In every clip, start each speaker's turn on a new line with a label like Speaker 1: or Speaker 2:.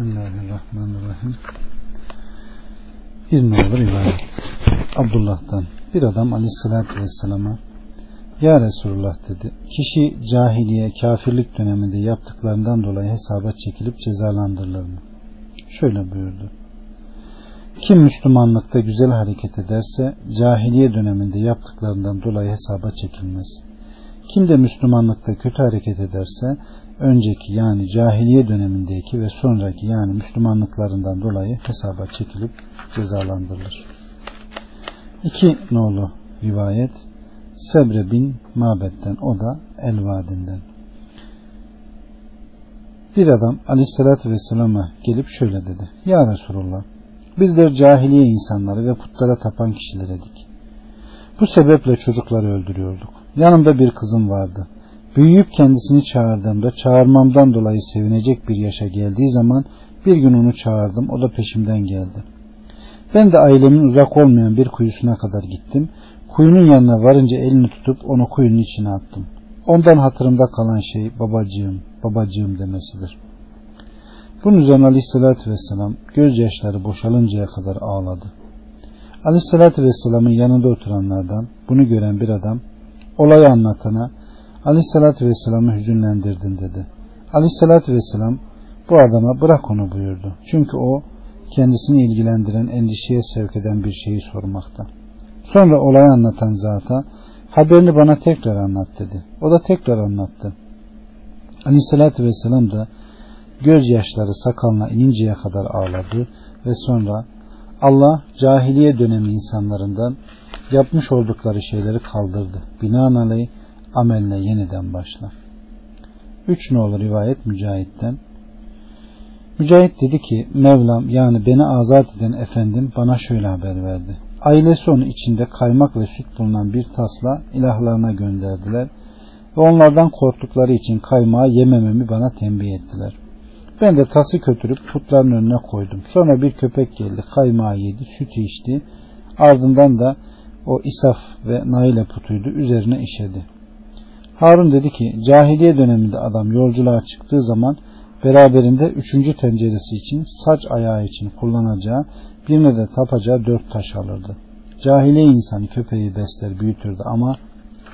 Speaker 1: Bismillahirrahmanirrahim. Bir numaralı rivayet. Abdullah'tan bir adam aleyhissalatü vesselama Ya Resulullah dedi. Kişi cahiliye, kafirlik döneminde yaptıklarından dolayı hesaba çekilip cezalandırılır mı? Şöyle buyurdu. Kim Müslümanlıkta güzel hareket ederse cahiliye döneminde yaptıklarından dolayı hesaba çekilmez. Kim de Müslümanlıkta kötü hareket ederse önceki yani cahiliye dönemindeki ve sonraki yani Müslümanlıklarından dolayı hesaba çekilip cezalandırılır. İki nolu rivayet Sebre bin Mabet'ten o da Elvadin'den. Bir adam aleyhissalatü vesselama gelip şöyle dedi. Ya Resulullah bizler cahiliye insanları ve putlara tapan kişilerdik. Bu sebeple çocukları öldürüyorduk. Yanımda bir kızım vardı. Büyüyüp kendisini çağırdığımda çağırmamdan dolayı sevinecek bir yaşa geldiği zaman bir gün onu çağırdım. O da peşimden geldi. Ben de ailemin uzak olmayan bir kuyusuna kadar gittim. Kuyunun yanına varınca elini tutup onu kuyunun içine attım. Ondan hatırımda kalan şey babacığım, babacığım demesidir. Bunun üzerine aleyhissalatü vesselam gözyaşları boşalıncaya kadar ağladı. Aleyhissalatü vesselamın yanında oturanlardan bunu gören bir adam olayı anlatana Aleyhissalatü Vesselam'ı hüzünlendirdin dedi. Aleyhissalatü Vesselam bu adama bırak onu buyurdu. Çünkü o kendisini ilgilendiren endişeye sevk eden bir şeyi sormakta. Sonra olayı anlatan zata haberini bana tekrar anlat dedi. O da tekrar anlattı. Aleyhissalatü Vesselam da gözyaşları sakalına ininceye kadar ağladı ve sonra Allah cahiliye dönemi insanlarından yapmış oldukları şeyleri kaldırdı. Binaenaleyh ameline yeniden başla. Üç nolu rivayet Mücahit'ten. Mücahit dedi ki Mevlam yani beni azat eden efendim bana şöyle haber verdi. Ailesi onu içinde kaymak ve süt bulunan bir tasla ilahlarına gönderdiler ve onlardan korktukları için kaymağı yemememi bana tembih ettiler. Ben de tası kötürüp putların önüne koydum. Sonra bir köpek geldi, kaymağı yedi, sütü içti. Ardından da o isaf ve naile putuydu, üzerine işedi. Harun dedi ki cahiliye döneminde adam yolculuğa çıktığı zaman beraberinde üçüncü tenceresi için saç ayağı için kullanacağı birine de tapacağı dört taş alırdı. Cahiliye insanı köpeği besler büyütürdü ama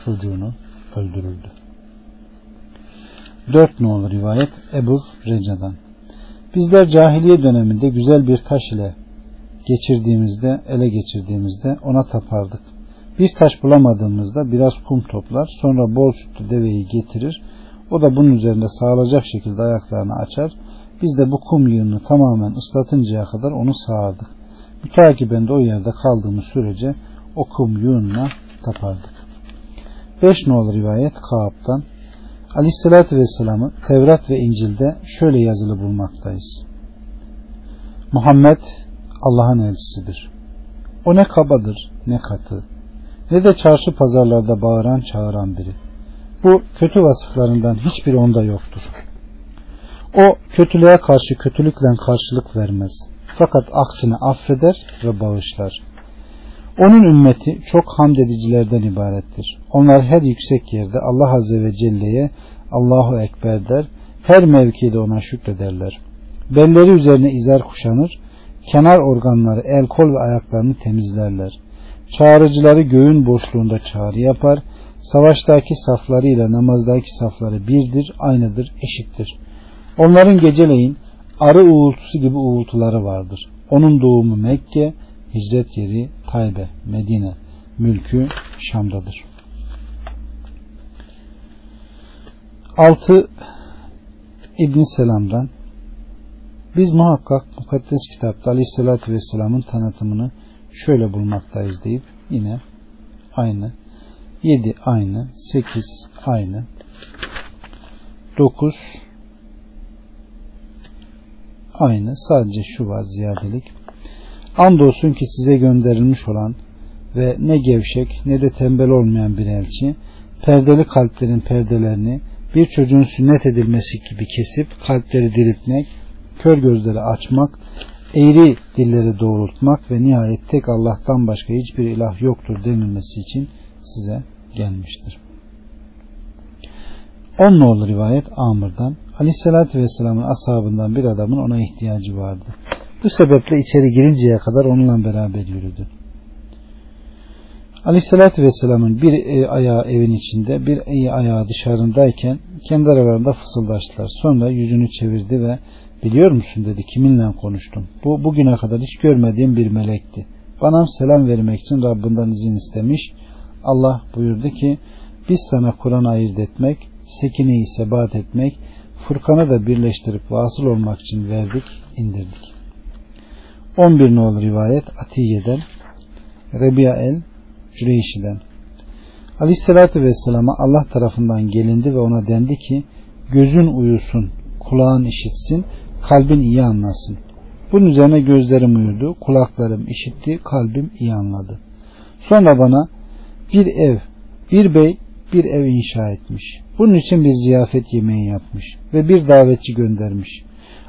Speaker 1: çocuğunu öldürürdü. Dört nolu rivayet Ebu Reca'dan. Bizler cahiliye döneminde güzel bir taş ile geçirdiğimizde, ele geçirdiğimizde ona tapardık. Bir taş bulamadığımızda biraz kum toplar, sonra bol sütlü deveyi getirir. O da bunun üzerinde sağlayacak şekilde ayaklarını açar. Biz de bu kum yığını tamamen ıslatıncaya kadar onu sağardık. Mütakiben de o yerde kaldığımız sürece o kum yığınına tapardık. Beş nolu rivayet Kaab'dan Aleyhisselatü Vesselam'ı Tevrat ve İncil'de şöyle yazılı bulmaktayız. Muhammed Allah'ın elçisidir. O ne kabadır ne katı ne de çarşı pazarlarda bağıran çağıran biri. Bu kötü vasıflarından hiçbir onda yoktur. O kötülüğe karşı kötülükle karşılık vermez. Fakat aksine affeder ve bağışlar. Onun ümmeti çok hamd edicilerden ibarettir. Onlar her yüksek yerde Allah Azze ve Celle'ye Allahu Ekber der, her mevkide ona şükrederler. Belleri üzerine izar kuşanır, kenar organları, el kol ve ayaklarını temizlerler. Çağrıcıları göğün boşluğunda çağrı yapar. Savaştaki safları ile namazdaki safları birdir, aynıdır, eşittir. Onların geceleyin arı uğultusu gibi uğultuları vardır. Onun doğumu Mekke, hicret yeri Taybe, Medine, mülkü Şam'dadır. 6 İbn Selam'dan biz muhakkak mukaddes kitapta Aleyhisselatü Vesselam'ın tanıtımını şöyle bulmaktayız deyip yine aynı 7 aynı 8 aynı 9 aynı. Sadece şu var ziyadelik. Andolsun ki size gönderilmiş olan ve ne gevşek ne de tembel olmayan bir elçi perdeli kalplerin perdelerini bir çocuğun sünnet edilmesi gibi kesip kalpleri diriltmek kör gözleri açmak eğri dilleri doğrultmak ve nihayet tek Allah'tan başka hiçbir ilah yoktur denilmesi için size gelmiştir. On nolu rivayet Amr'dan Aleyhisselatü Vesselam'ın ashabından bir adamın ona ihtiyacı vardı. Bu sebeple içeri girinceye kadar onunla beraber yürüdü. Aleyhisselatü Vesselam'ın bir ayağı evin içinde bir ayağı dışarındayken kendi aralarında fısıldaştılar. Sonra yüzünü çevirdi ve biliyor musun dedi kiminle konuştum. Bu bugüne kadar hiç görmediğim bir melekti. Bana selam vermek için Rabbinden izin istemiş. Allah buyurdu ki biz sana Kur'an ayırt etmek, sekineyi sebat etmek, Furkan'ı da birleştirip vasıl olmak için verdik, indirdik. 11 nolu rivayet Atiye'den, Rebiya el Cüreyşi'den. Aleyhissalatü Vesselam'a Allah tarafından gelindi ve ona dendi ki gözün uyusun, kulağın işitsin, kalbin iyi anlasın. Bunun üzerine gözlerim uyudu, kulaklarım işitti, kalbim iyi anladı. Sonra bana bir ev, bir bey, bir ev inşa etmiş. Bunun için bir ziyafet yemeği yapmış ve bir davetçi göndermiş.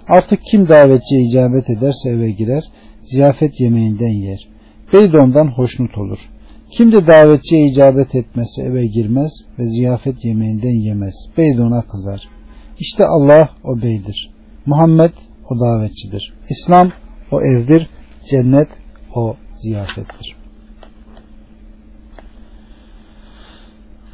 Speaker 1: Artık kim davetçiye icabet ederse eve girer, ziyafet yemeğinden yer. Bey de ondan hoşnut olur. Kim de davetçiye icabet etmezse eve girmez ve ziyafet yemeğinden yemez. Bey de ona kızar. İşte Allah o beydir. Muhammed o davetçidir. İslam o evdir. Cennet o ziyafettir.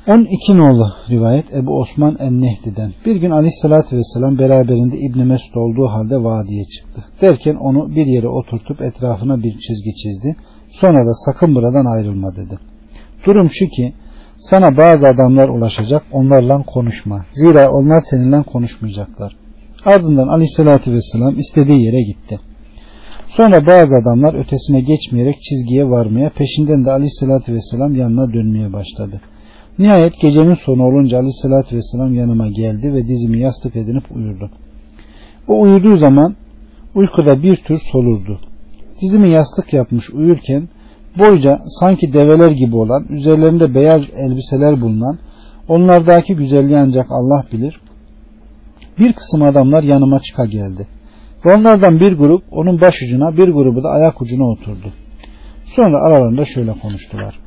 Speaker 1: 12 nolu rivayet Ebu Osman en-Nehdi'den. Bir gün aleyhissalatü vesselam beraberinde İbn Mesud olduğu halde vadiye çıktı. Derken onu bir yere oturtup etrafına bir çizgi çizdi. Sonra da sakın buradan ayrılma dedi. Durum şu ki sana bazı adamlar ulaşacak onlarla konuşma. Zira onlar seninle konuşmayacaklar. Ardından aleyhissalatü vesselam istediği yere gitti. Sonra bazı adamlar ötesine geçmeyerek çizgiye varmaya peşinden de aleyhissalatü vesselam yanına dönmeye başladı. Nihayet gecenin sonu olunca aleyhissalatü vesselam yanıma geldi ve dizimi yastık edinip uyurdu. O uyuduğu zaman uykuda bir tür solurdu. Dizimi yastık yapmış uyurken boyca sanki develer gibi olan üzerlerinde beyaz elbiseler bulunan onlardaki güzelliği ancak Allah bilir. Bir kısım adamlar yanıma çıka geldi. Ve onlardan bir grup onun başucuna bir grubu da ayak ucuna oturdu. Sonra aralarında şöyle konuştular.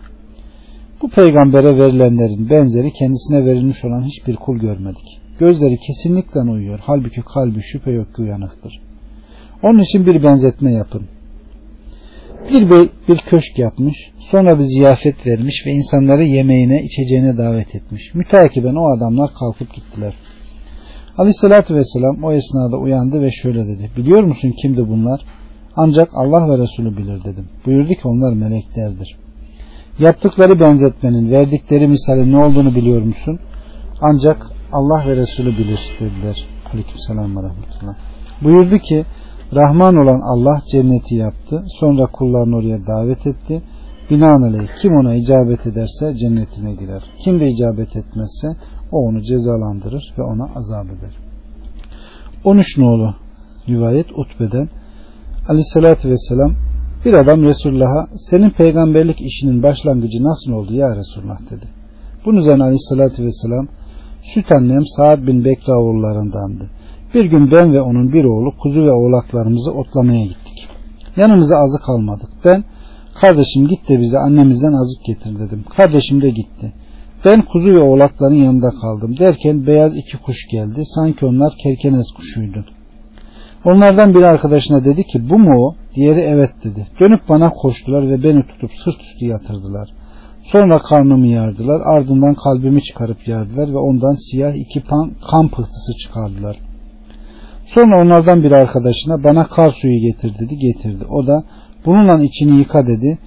Speaker 1: Bu peygambere verilenlerin benzeri kendisine verilmiş olan hiçbir kul görmedik. Gözleri kesinlikle uyuyor. Halbuki kalbi şüphe yok ki uyanıktır. Onun için bir benzetme yapın. Bir bey bir köşk yapmış, sonra bir ziyafet vermiş ve insanları yemeğine, içeceğine davet etmiş. Müteakiben o adamlar kalkıp gittiler. Aleyhissalatü vesselam o esnada uyandı ve şöyle dedi. Biliyor musun kimdi bunlar? Ancak Allah ve Resulü bilir dedim. Buyurdu ki onlar meleklerdir. Yaptıkları benzetmenin, verdikleri misalin ne olduğunu biliyor musun? Ancak Allah ve Resulü bilir dediler. Aleykümselam ve rahmetullah. Buyurdu ki Rahman olan Allah cenneti yaptı. Sonra kullarını oraya davet etti. Binaenaleyh kim ona icabet ederse cennetine girer. Kim de icabet etmezse o onu cezalandırır ve ona azap eder. 13 nolu rivayet Utbe'den Aleyhisselatü Vesselam bir adam Resulullah'a senin peygamberlik işinin başlangıcı nasıl oldu ya Resulullah dedi. Bunun üzerine Aleyhisselatü Vesselam süt annem Saad bin Bekra oğullarındandı. Bir gün ben ve onun bir oğlu kuzu ve oğlaklarımızı otlamaya gittik. Yanımıza azık almadık. Ben kardeşim git de bize annemizden azık getir dedim. Kardeşim de gitti. Ben kuzu ve oğlakların yanında kaldım derken beyaz iki kuş geldi. Sanki onlar kerkenes kuşuydu. Onlardan bir arkadaşına dedi ki bu mu o? Diğeri evet dedi. Dönüp bana koştular ve beni tutup sırt üstü yatırdılar. Sonra karnımı yardılar. Ardından kalbimi çıkarıp yardılar ve ondan siyah iki pan, kan pıhtısı çıkardılar. Sonra onlardan bir arkadaşına bana kar suyu getir dedi. Getirdi. O da bununla içini yıka dedi.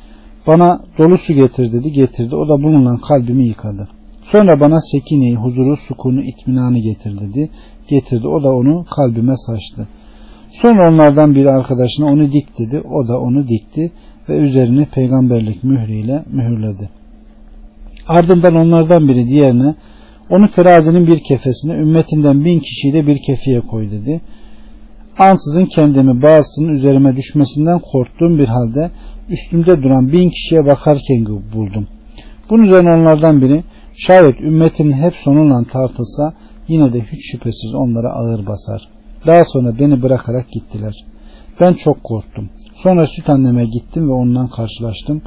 Speaker 1: Bana dolu su getir dedi. Getirdi. O da bununla kalbimi yıkadı. Sonra bana sekineyi, huzuru, sukunu, itminanı getir dedi. Getirdi. O da onu kalbime saçtı. Sonra onlardan bir arkadaşına onu dik dedi. O da onu dikti ve üzerini peygamberlik mührüyle mühürledi. Ardından onlardan biri diğerine onu terazinin bir kefesine ümmetinden bin kişiyi de bir kefeye koy dedi. Ansızın kendimi bazısının üzerime düşmesinden korktuğum bir halde üstümde duran bin kişiye bakarken buldum. Bunun üzerine onlardan biri şayet ümmetinin hep sonunla tartılsa yine de hiç şüphesiz onlara ağır basar. Daha sonra beni bırakarak gittiler. Ben çok korktum. Sonra süt anneme gittim ve ondan karşılaştım.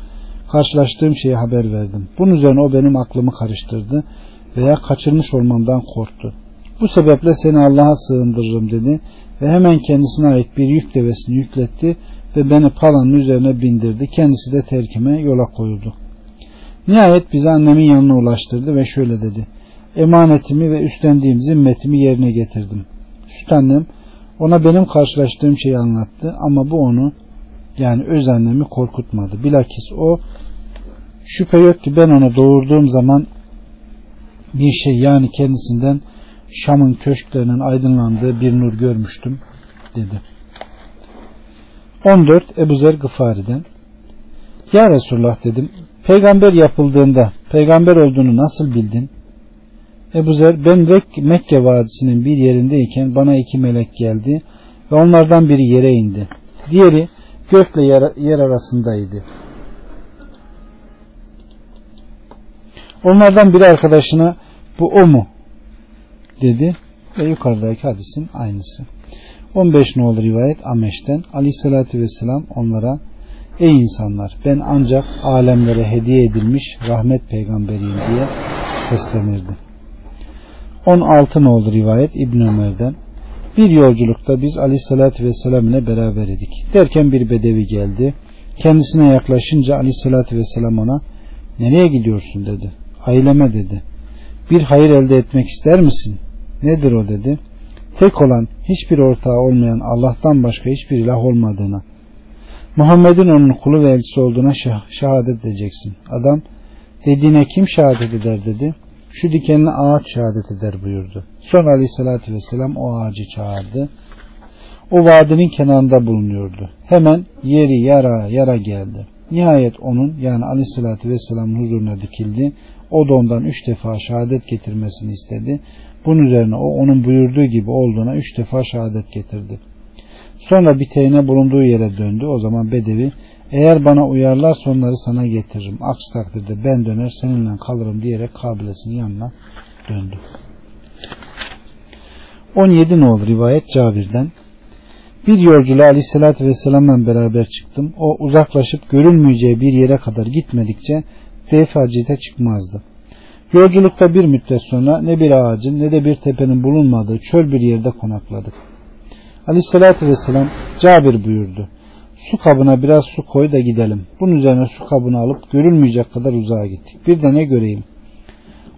Speaker 1: Karşılaştığım şeyi haber verdim. Bunun üzerine o benim aklımı karıştırdı veya kaçırmış olmamdan korktu. Bu sebeple seni Allah'a sığındırırım dedi ve hemen kendisine ait bir yük devesini yükletti ve beni palanın üzerine bindirdi. Kendisi de terkime yola koyuldu. Nihayet bizi annemin yanına ulaştırdı ve şöyle dedi. Emanetimi ve üstlendiğim zimmetimi yerine getirdim. Süt annem ona benim karşılaştığım şeyi anlattı ama bu onu yani öz annemi korkutmadı. Bilakis o şüphe yok ki ben onu doğurduğum zaman bir şey yani kendisinden Şam'ın köşklerinin aydınlandığı bir nur görmüştüm dedi. 14 Ebu Zer Gıfari'den Ya Resulullah dedim peygamber yapıldığında peygamber olduğunu nasıl bildin? Ebu Zer ben Mekke vadisinin bir yerindeyken bana iki melek geldi ve onlardan biri yere indi. Diğeri gökle yer, yer arasındaydı. Onlardan biri arkadaşına bu o mu? Dedi ve yukarıdaki hadisin aynısı. 15 nolu rivayet Ameş'ten Aleyhisselatü Vesselam onlara Ey insanlar ben ancak alemlere hediye edilmiş rahmet peygamberiyim diye seslenirdi. 16 nolu rivayet İbn Ömer'den bir yolculukta biz Aleyhisselatü Vesselam ile beraber idik. Derken bir bedevi geldi. Kendisine yaklaşınca Aleyhisselatü Vesselam ona nereye gidiyorsun dedi. Aileme dedi. Bir hayır elde etmek ister misin? Nedir o dedi. Tek olan hiçbir ortağı olmayan Allah'tan başka hiçbir ilah olmadığına Muhammed'in onun kulu ve elçisi olduğuna şehadet edeceksin. Adam dediğine kim şehadet eder dedi. Şu dikenli ağaç şehadet eder buyurdu. Sonra aleyhissalatü vesselam o ağacı çağırdı. O vadinin kenarında bulunuyordu. Hemen yeri yara yara geldi. Nihayet onun yani aleyhissalatü vesselamın huzuruna dikildi. O da ondan üç defa şehadet getirmesini istedi. Bunun üzerine o onun buyurduğu gibi olduğuna üç defa şehadet getirdi. Sonra biteğine bulunduğu yere döndü. O zaman Bedevi eğer bana uyarlarsa onları sana getiririm. Aksi takdirde ben döner seninle kalırım diyerek kabilesinin yanına döndü. 17 nol rivayet Cabir'den bir yolculuğa aleyhissalatü vesselam'la beraber çıktım. O uzaklaşıp görülmeyeceği bir yere kadar gitmedikçe defacite çıkmazdı. Yolculukta bir müddet sonra ne bir ağacın ne de bir tepenin bulunmadığı çöl bir yerde konakladık. Aleyhissalatü vesselam Cabir buyurdu. Su kabına biraz su koy da gidelim. Bunun üzerine su kabını alıp görülmeyecek kadar uzağa gittik. Bir de ne göreyim?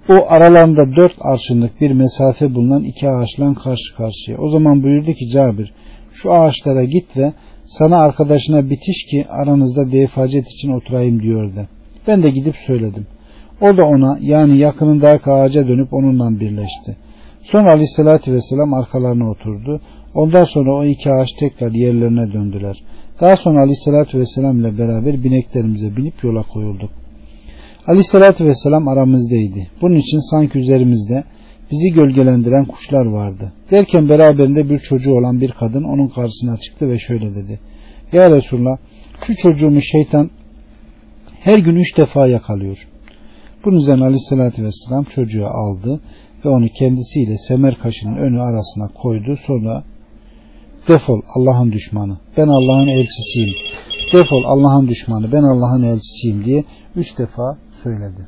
Speaker 1: O aralarında dört arşınlık bir mesafe bulunan iki ağaçla karşı karşıya. O zaman buyurdu ki Cabir şu ağaçlara git ve sana arkadaşına bitiş ki aranızda defacet için oturayım diyordu. Ben de gidip söyledim. O da ona yani yakınındaki ağaca dönüp onunla birleşti. Sonra aleyhissalatü vesselam arkalarına oturdu. Ondan sonra o iki ağaç tekrar yerlerine döndüler. Daha sonra aleyhissalatü vesselam ile beraber bineklerimize binip yola koyulduk. Aleyhissalatü vesselam aramızdaydı. Bunun için sanki üzerimizde bizi gölgelendiren kuşlar vardı. Derken beraberinde bir çocuğu olan bir kadın onun karşısına çıktı ve şöyle dedi. Ya Resulullah şu çocuğumu şeytan her gün üç defa yakalıyor. Bunun üzerine aleyhissalatü vesselam çocuğu aldı ve onu kendisiyle semer kaşının önü arasına koydu. Sonra defol Allah'ın düşmanı ben Allah'ın elçisiyim defol Allah'ın düşmanı ben Allah'ın elçisiyim diye üç defa söyledi.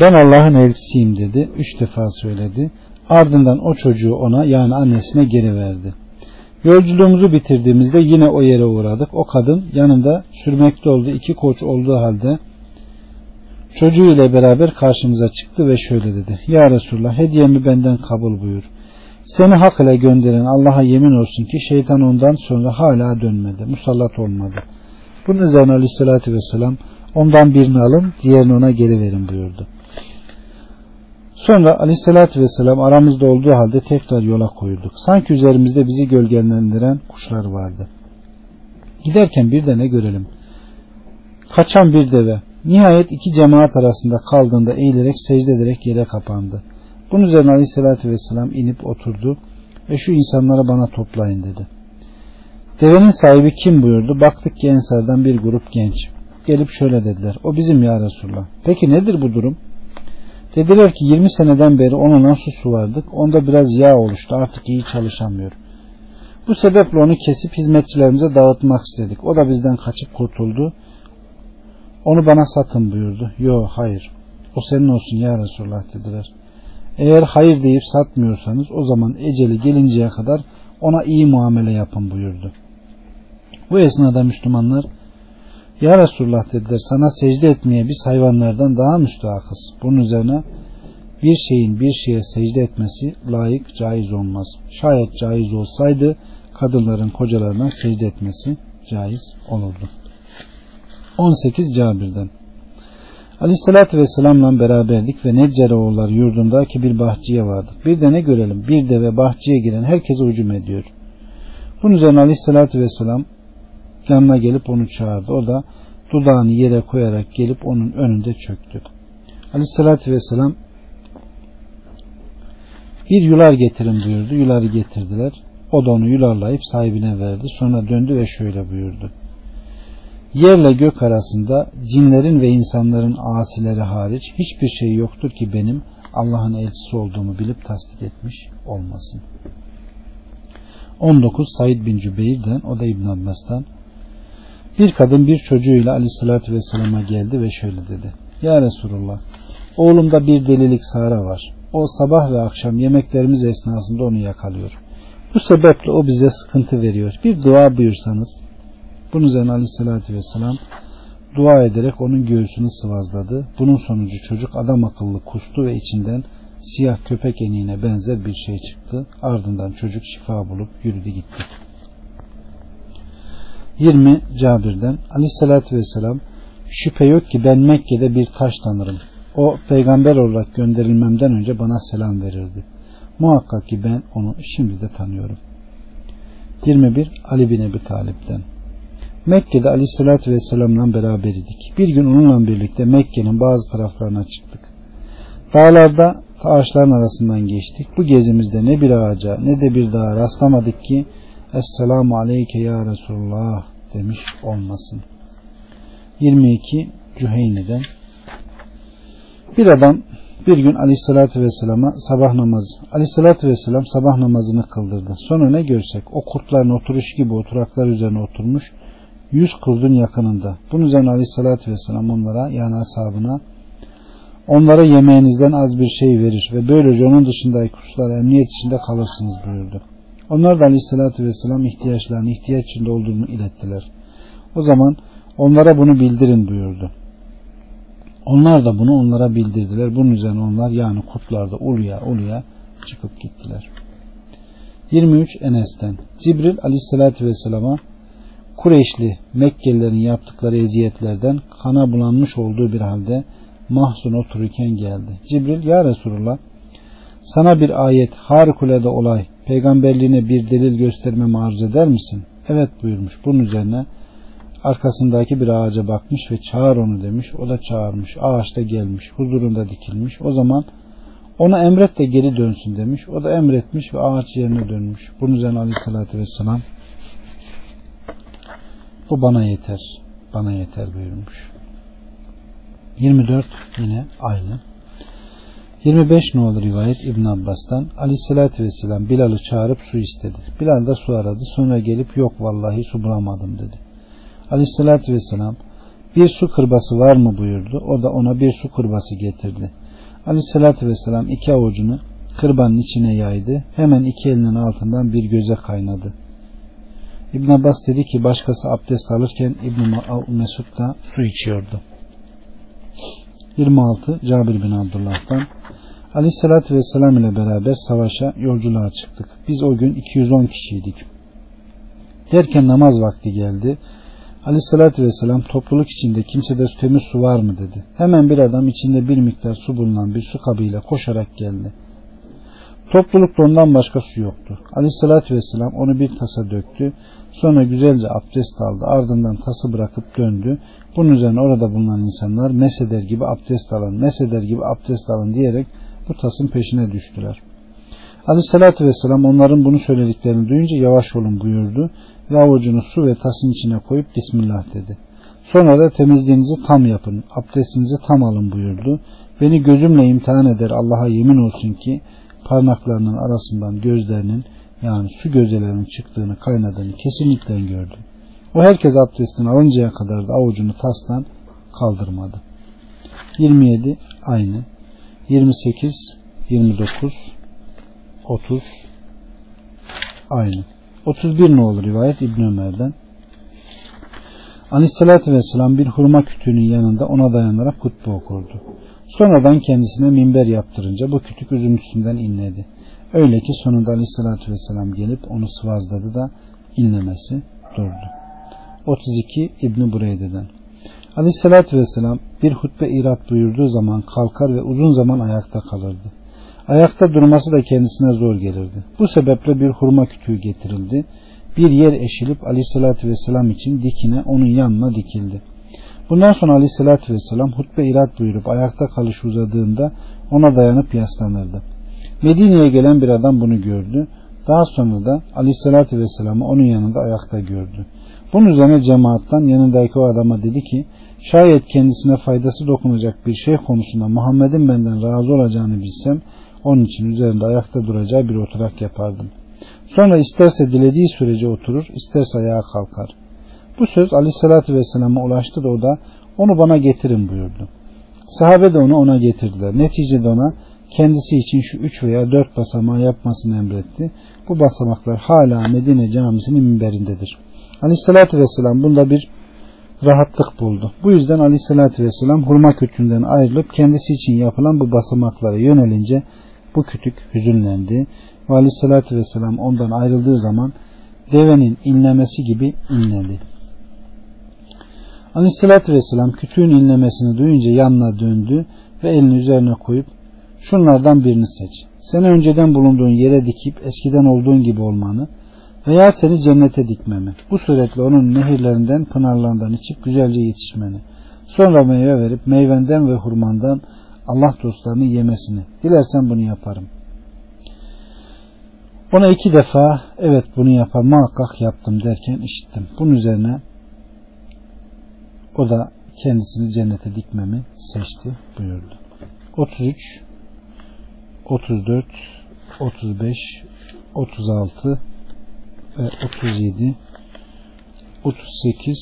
Speaker 1: Ben Allah'ın elçisiyim dedi. Üç defa söyledi. Ardından o çocuğu ona yani annesine geri verdi. Yolculuğumuzu bitirdiğimizde yine o yere uğradık. O kadın yanında sürmekte olduğu iki koç olduğu halde çocuğu ile beraber karşımıza çıktı ve şöyle dedi. Ya Resulullah hediyemi benden kabul buyur. Seni hak ile gönderen Allah'a yemin olsun ki şeytan ondan sonra hala dönmedi. Musallat olmadı. Bunun üzerine aleyhissalatü vesselam ondan birini alın diğerini ona geri verin buyurdu. Sonra aleyhissalatü vesselam aramızda olduğu halde tekrar yola koyulduk. Sanki üzerimizde bizi gölgelendiren kuşlar vardı. Giderken bir de ne görelim? Kaçan bir deve. Nihayet iki cemaat arasında kaldığında eğilerek secde ederek yere kapandı. Bunun üzerine aleyhissalatü vesselam inip oturdu ve şu insanlara bana toplayın dedi. Devenin sahibi kim buyurdu? Baktık ki Ensar'dan bir grup genç. Gelip şöyle dediler. O bizim ya Resulullah. Peki nedir bu durum? Dediler ki 20 seneden beri onunla su suvardık. Onda biraz yağ oluştu. Artık iyi çalışamıyor. Bu sebeple onu kesip hizmetçilerimize dağıtmak istedik. O da bizden kaçıp kurtuldu. Onu bana satın buyurdu. Yo hayır. O senin olsun ya Resulullah dediler. Eğer hayır deyip satmıyorsanız o zaman eceli gelinceye kadar ona iyi muamele yapın buyurdu. Bu esnada Müslümanlar Ya Resulullah dediler sana secde etmeye biz hayvanlardan daha müstahakız. Bunun üzerine bir şeyin bir şeye secde etmesi layık caiz olmaz. Şayet caiz olsaydı kadınların kocalarına secde etmesi caiz olurdu. 18 Cabir'den Aleyhissalatü Vesselam'la beraberdik ve Neccere oğulları yurdundaki bir bahçeye vardık. Bir de ne görelim? Bir de ve bahçeye giren herkese hücum ediyor. Bunun üzerine Aleyhissalatü Vesselam yanına gelip onu çağırdı. O da dudağını yere koyarak gelip onun önünde çöktü. Aleyhissalatü Vesselam bir yular getirin buyurdu. Yuları getirdiler. O da onu yularlayıp sahibine verdi. Sonra döndü ve şöyle buyurdu. Yerle gök arasında cinlerin ve insanların asileri hariç hiçbir şey yoktur ki benim Allah'ın elçisi olduğumu bilip tasdik etmiş olmasın. 19 Said bin Cübeyr'den o da İbn Abbas'tan bir kadın bir çocuğuyla aleyhissalatü vesselama geldi ve şöyle dedi. Ya Resulullah oğlumda bir delilik sara var. O sabah ve akşam yemeklerimiz esnasında onu yakalıyor. Bu sebeple o bize sıkıntı veriyor. Bir dua buyursanız. Bunun üzerine aleyhissalatü vesselam dua ederek onun göğsünü sıvazladı. Bunun sonucu çocuk adam akıllı kustu ve içinden siyah köpek eniğine benzer bir şey çıktı. Ardından çocuk şifa bulup yürüdü gitti. 20 Cabir'den aleyhissalatü vesselam şüphe yok ki ben Mekke'de bir taş tanırım. O peygamber olarak gönderilmemden önce bana selam verirdi. Muhakkak ki ben onu şimdi de tanıyorum. 21 Ali bin Ebi Talip'ten Mekke'de aleyhissalatü vesselamla beraberdik. Bir gün onunla birlikte Mekke'nin bazı taraflarına çıktık. Dağlarda ağaçların arasından geçtik. Bu gezimizde ne bir ağaca ne de bir dağa rastlamadık ki Esselamu aleyke ya Resulullah demiş olmasın. 22 Cüheyne'den bir adam bir gün aleyhissalatü vesselama sabah namazı aleyhissalatü vesselam sabah namazını kıldırdı. Sonra ne görsek o kurtların oturuş gibi oturaklar üzerine oturmuş yüz kurdun yakınında. Bunun üzerine aleyhissalatü vesselam onlara yani ashabına onlara yemeğinizden az bir şey verir ve böylece onun dışındaki kuşlar emniyet içinde kalırsınız buyurdu. Onlar da aleyhissalatü vesselam ihtiyaçlarını ihtiyaç içinde olduğunu ilettiler. O zaman onlara bunu bildirin buyurdu. Onlar da bunu onlara bildirdiler. Bunun üzerine onlar yani kutlarda uluya uluya çıkıp gittiler. 23 Enes'ten Cibril aleyhissalatü vesselama Kureyşli Mekkelilerin yaptıkları eziyetlerden kana bulanmış olduğu bir halde mahzun otururken geldi. Cibril ya Resulullah sana bir ayet harikulade olay peygamberliğine bir delil göstermemi arz eder misin? Evet buyurmuş. Bunun üzerine arkasındaki bir ağaca bakmış ve çağır onu demiş. O da çağırmış. Ağaçta gelmiş. Huzurunda dikilmiş. O zaman ona emret de geri dönsün demiş. O da emretmiş ve ağaç yerine dönmüş. Bunun üzerine aleyhissalatü vesselam bu bana yeter. Bana yeter buyurmuş. 24 yine aynı. 25 ne olur rivayet İbn Abbas'tan Aleyhisselatü Vesselam Bilal'ı çağırıp su istedi. Bilal da su aradı. Sonra gelip yok vallahi su bulamadım dedi. Aleyhisselatü Vesselam bir su kırbası var mı buyurdu. O da ona bir su kırbası getirdi. Aleyhisselatü Vesselam iki avucunu kırbanın içine yaydı. Hemen iki elinin altından bir göze kaynadı. İbn Abbas dedi ki başkası abdest alırken İbn Mesud da su içiyordu. 26 Cabir bin Abdullah'tan Aleyhisselatü Vesselam ile beraber savaşa yolculuğa çıktık. Biz o gün 210 kişiydik. Derken namaz vakti geldi. Aleyhisselatü Vesselam topluluk içinde kimsede temiz su var mı dedi. Hemen bir adam içinde bir miktar su bulunan bir su kabıyla koşarak geldi. Toplulukta ondan başka su yoktu. Aleyhissalatü vesselam onu bir tasa döktü. Sonra güzelce abdest aldı. Ardından tası bırakıp döndü. Bunun üzerine orada bulunan insanlar meseder gibi abdest alın, meseder gibi abdest alın diyerek bu tasın peşine düştüler. Aleyhissalatü vesselam onların bunu söylediklerini duyunca yavaş olun buyurdu ve avucunu su ve tasın içine koyup Bismillah dedi. Sonra da temizliğinizi tam yapın, abdestinizi tam alın buyurdu. Beni gözümle imtihan eder Allah'a yemin olsun ki parmaklarının arasından gözlerinin yani su gözelerinin çıktığını kaynadığını kesinlikle gördüm. O herkes abdestini alıncaya kadar da avucunu tastan kaldırmadı. 27 aynı. 28 29 30 aynı. 31 ne olur rivayet İbn Ömer'den. Aleyhissalatü Vesselam bir hurma kütüğünün yanında ona dayanarak hutbe okurdu. Sonradan kendisine minber yaptırınca bu kütük üzüntüsünden inledi. Öyle ki sonunda Aleyhissalatü Vesselam gelip onu sıvazladı da inlemesi durdu. 32 İbni Bureyde'den Aleyhissalatü Vesselam bir hutbe irat buyurduğu zaman kalkar ve uzun zaman ayakta kalırdı. Ayakta durması da kendisine zor gelirdi. Bu sebeple bir hurma kütüğü getirildi. Bir yer eşilip aleyhissalatü vesselam için dikine onun yanına dikildi. Bundan sonra aleyhissalatü vesselam hutbe irat buyurup ayakta kalış uzadığında ona dayanıp yaslanırdı. Medine'ye gelen bir adam bunu gördü. Daha sonra da aleyhissalatü vesselam'ı onun yanında ayakta gördü. Bunun üzerine cemaattan yanındaki o adama dedi ki şayet kendisine faydası dokunacak bir şey konusunda Muhammed'in benden razı olacağını bilsem onun için üzerinde ayakta duracağı bir oturak yapardım. Sonra isterse dilediği sürece oturur, isterse ayağa kalkar. Bu söz aleyhissalatü vesselam'a ulaştı da o da onu bana getirin buyurdu. Sahabe de onu ona getirdiler. Neticede ona kendisi için şu üç veya dört basamağı yapmasını emretti. Bu basamaklar hala Medine camisinin minberindedir. Aleyhissalatü vesselam bunda bir rahatlık buldu. Bu yüzden aleyhissalatü vesselam hurma kütüğünden ayrılıp kendisi için yapılan bu basamaklara yönelince bu kütük hüzünlendi ve aleyhissalatü vesselam ondan ayrıldığı zaman devenin inlemesi gibi inledi. Aleyhissalatü vesselam kütüğün inlemesini duyunca yanına döndü ve elini üzerine koyup şunlardan birini seç. Seni önceden bulunduğun yere dikip eskiden olduğun gibi olmanı veya seni cennete dikmemi. Bu suretle onun nehirlerinden, pınarlarından içip güzelce yetişmeni. Sonra meyve verip meyvenden ve hurmandan Allah dostlarını yemesini. Dilersen bunu yaparım. Ona iki defa evet bunu yapar muhakkak yaptım derken işittim. Bunun üzerine o da kendisini cennete dikmemi seçti buyurdu. 33 34 35 36 ve 37 38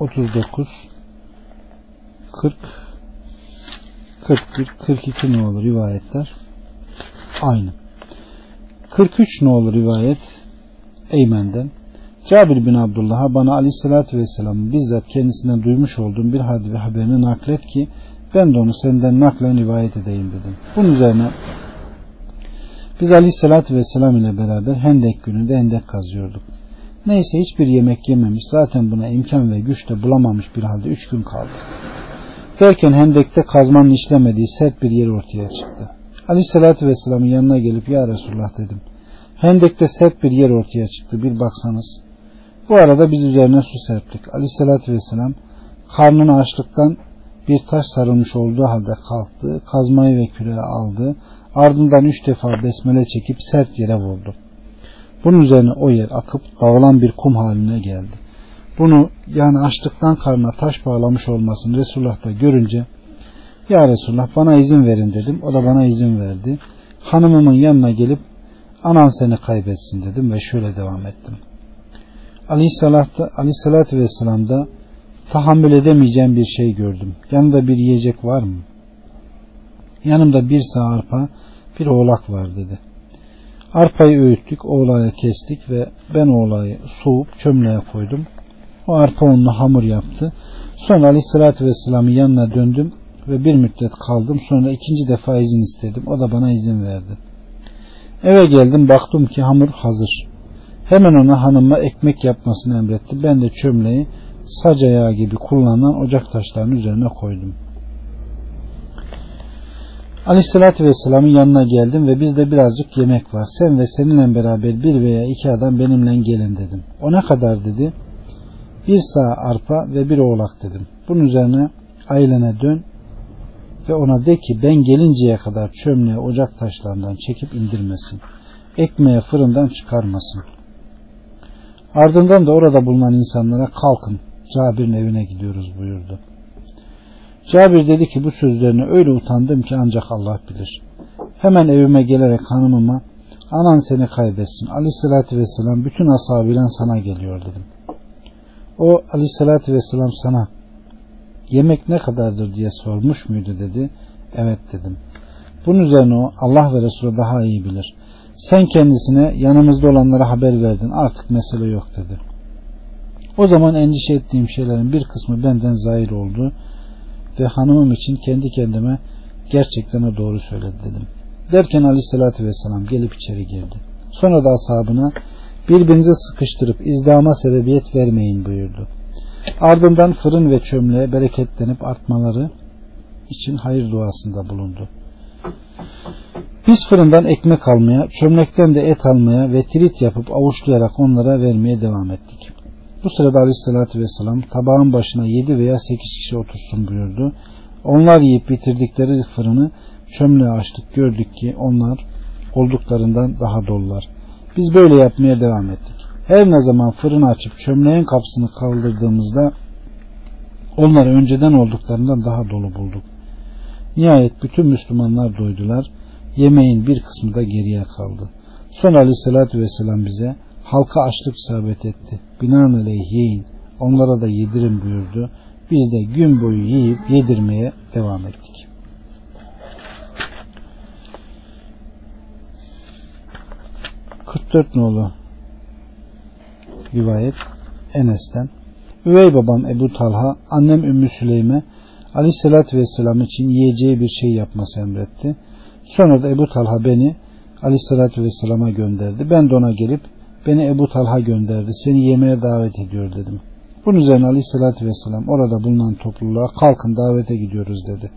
Speaker 1: 39 40 41 42 ne olur rivayetler? Aynı. 43 ne olur rivayet? Eymen'den Cabir bin Abdullah'a bana aleyhissalatü vesselamın bizzat kendisinden duymuş olduğum bir hadis ve haberini naklet ki ben de onu senden naklen rivayet edeyim dedim. Bunun üzerine biz aleyhissalatü vesselam ile beraber hendek gününde hendek kazıyorduk. Neyse hiçbir yemek yememiş zaten buna imkan ve güç de bulamamış bir halde üç gün kaldı. Derken hendekte kazmanın işlemediği sert bir yer ortaya çıktı. Aleyhissalatü vesselamın yanına gelip ya Resulullah dedim. Hendekte sert bir yer ortaya çıktı bir baksanız. Bu arada biz üzerine su serptik. Aleyhissalatü vesselam karnını açlıktan bir taş sarılmış olduğu halde kalktı. Kazmayı ve küreği aldı. Ardından üç defa besmele çekip sert yere vurdu. Bunun üzerine o yer akıp dağılan bir kum haline geldi. Bunu yani açlıktan karnına taş bağlamış olmasını Resulullah da görünce Ya Resulullah bana izin verin dedim. O da bana izin verdi. Hanımımın yanına gelip anan seni kaybetsin dedim ve şöyle devam ettim. Aleyhissalatü, aleyhissalatü vesselam'da tahammül edemeyeceğim bir şey gördüm. Yanında bir yiyecek var mı? Yanımda bir sağ arpa, bir oğlak var dedi. Arpayı öğüttük, oğlağı kestik ve ben oğlağı soğup çömleğe koydum. O arpa unlu hamur yaptı. Sonra aleyhissalatü vesselamın yanına döndüm ve bir müddet kaldım. Sonra ikinci defa izin istedim. O da bana izin verdi. Eve geldim baktım ki hamur hazır. Hemen ona hanıma ekmek yapmasını emretti. Ben de çömleği sac ayağı gibi kullanılan ocak taşlarının üzerine koydum. Aleyhissalatü Vesselam'ın yanına geldim ve bizde birazcık yemek var. Sen ve seninle beraber bir veya iki adam benimle gelin dedim. O ne kadar dedi? Bir sağ arpa ve bir oğlak dedim. Bunun üzerine ailene dön ve ona de ki ben gelinceye kadar çömleği ocak taşlarından çekip indirmesin. Ekmeği fırından çıkarmasın. Ardından da orada bulunan insanlara kalkın Cabir'in evine gidiyoruz buyurdu. Cabir dedi ki bu sözlerine öyle utandım ki ancak Allah bilir. Hemen evime gelerek hanımıma anan seni kaybetsin. Aleyhissalatü vesselam bütün ashabıyla sana geliyor dedim. O aleyhissalatü vesselam sana yemek ne kadardır diye sormuş muydu dedi. Evet dedim. Bunun üzerine o Allah ve Resulü daha iyi bilir. Sen kendisine yanımızda olanlara haber verdin artık mesele yok dedi. O zaman endişe ettiğim şeylerin bir kısmı benden zahir oldu ve hanımım için kendi kendime gerçekten doğru söyledi dedim. Derken aleyhissalatü vesselam gelip içeri girdi. Sonra da ashabına birbirinize sıkıştırıp izdama sebebiyet vermeyin buyurdu. Ardından fırın ve çömleğe bereketlenip artmaları için hayır duasında bulundu. Biz fırından ekmek almaya, çömlekten de et almaya ve trit yapıp avuçlayarak onlara vermeye devam ettik. Bu sırada aleyhissalatü vesselam tabağın başına yedi veya sekiz kişi otursun buyurdu. Onlar yiyip bitirdikleri fırını çömleğe açtık. Gördük ki onlar olduklarından daha dolular. Biz böyle yapmaya devam ettik. Her ne zaman fırını açıp çömleğin kapısını kaldırdığımızda onları önceden olduklarından daha dolu bulduk. Nihayet bütün Müslümanlar doydular. Yemeğin bir kısmı da geriye kaldı. Sonra aleyhissalatü vesselam bize halka açlık isabet etti. Binaenaleyh yiyin. Onlara da yedirin buyurdu. Biz de gün boyu yiyip yedirmeye devam ettik. Kırk nolu rivayet Enes'ten. Üvey babam Ebu Talha, annem Ümmü Süleyme Aleyhisselatü Vesselam için yiyeceği bir şey yapması emretti. Sonra da Ebu Talha beni Aleyhisselatü Vesselam'a gönderdi. Ben de ona gelip beni Ebu Talha gönderdi. Seni yemeğe davet ediyor dedim. Bunun üzerine Aleyhisselatü Vesselam orada bulunan topluluğa kalkın davete gidiyoruz dedi.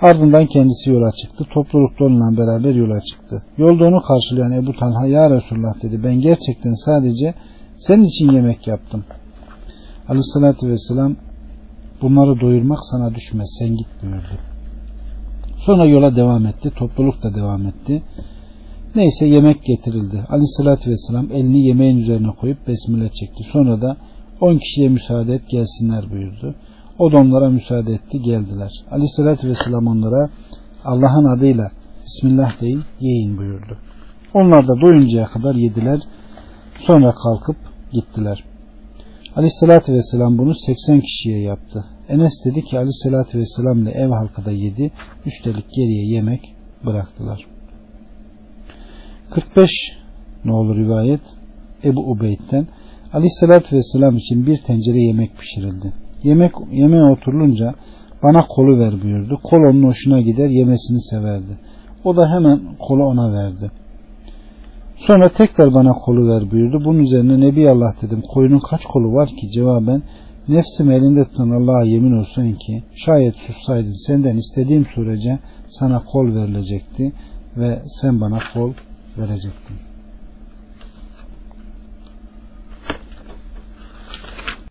Speaker 1: Ardından kendisi yola çıktı. Toplulukta onunla beraber yola çıktı. Yolda onu karşılayan Ebu Talha ya Resulullah dedi. Ben gerçekten sadece senin için yemek yaptım. Aleyhisselatü Vesselam bunları doyurmak sana düşmez sen git buyurdu. Sonra yola devam etti. Topluluk da devam etti. Neyse yemek getirildi. Aleyhissalatü vesselam elini yemeğin üzerine koyup besmele çekti. Sonra da on kişiye müsaade et gelsinler buyurdu. O da onlara müsaade etti geldiler. Aleyhissalatü vesselam onlara Allah'ın adıyla Bismillah deyin yiyin buyurdu. Onlar da doyuncaya kadar yediler. Sonra kalkıp gittiler. Aleyhissalatü vesselam bunu 80 kişiye yaptı. Enes dedi ki aleyhissalatü vesselam ile ev halkı da yedi. Üstelik geriye yemek bıraktılar. 45 ne olur rivayet Ebu Ubeyd'den aleyhissalatü vesselam için bir tencere yemek pişirildi. Yemek yemeğe oturulunca bana kolu ver buyurdu. Kol onun hoşuna gider yemesini severdi. O da hemen kolu ona verdi. Sonra tekrar bana kolu ver buyurdu. Bunun üzerine Nebi Allah dedim. Koyunun kaç kolu var ki? Cevaben nefsim elinde tutan Allah'a yemin olsun ki şayet sussaydın senden istediğim sürece sana kol verilecekti ve sen bana kol verecektin.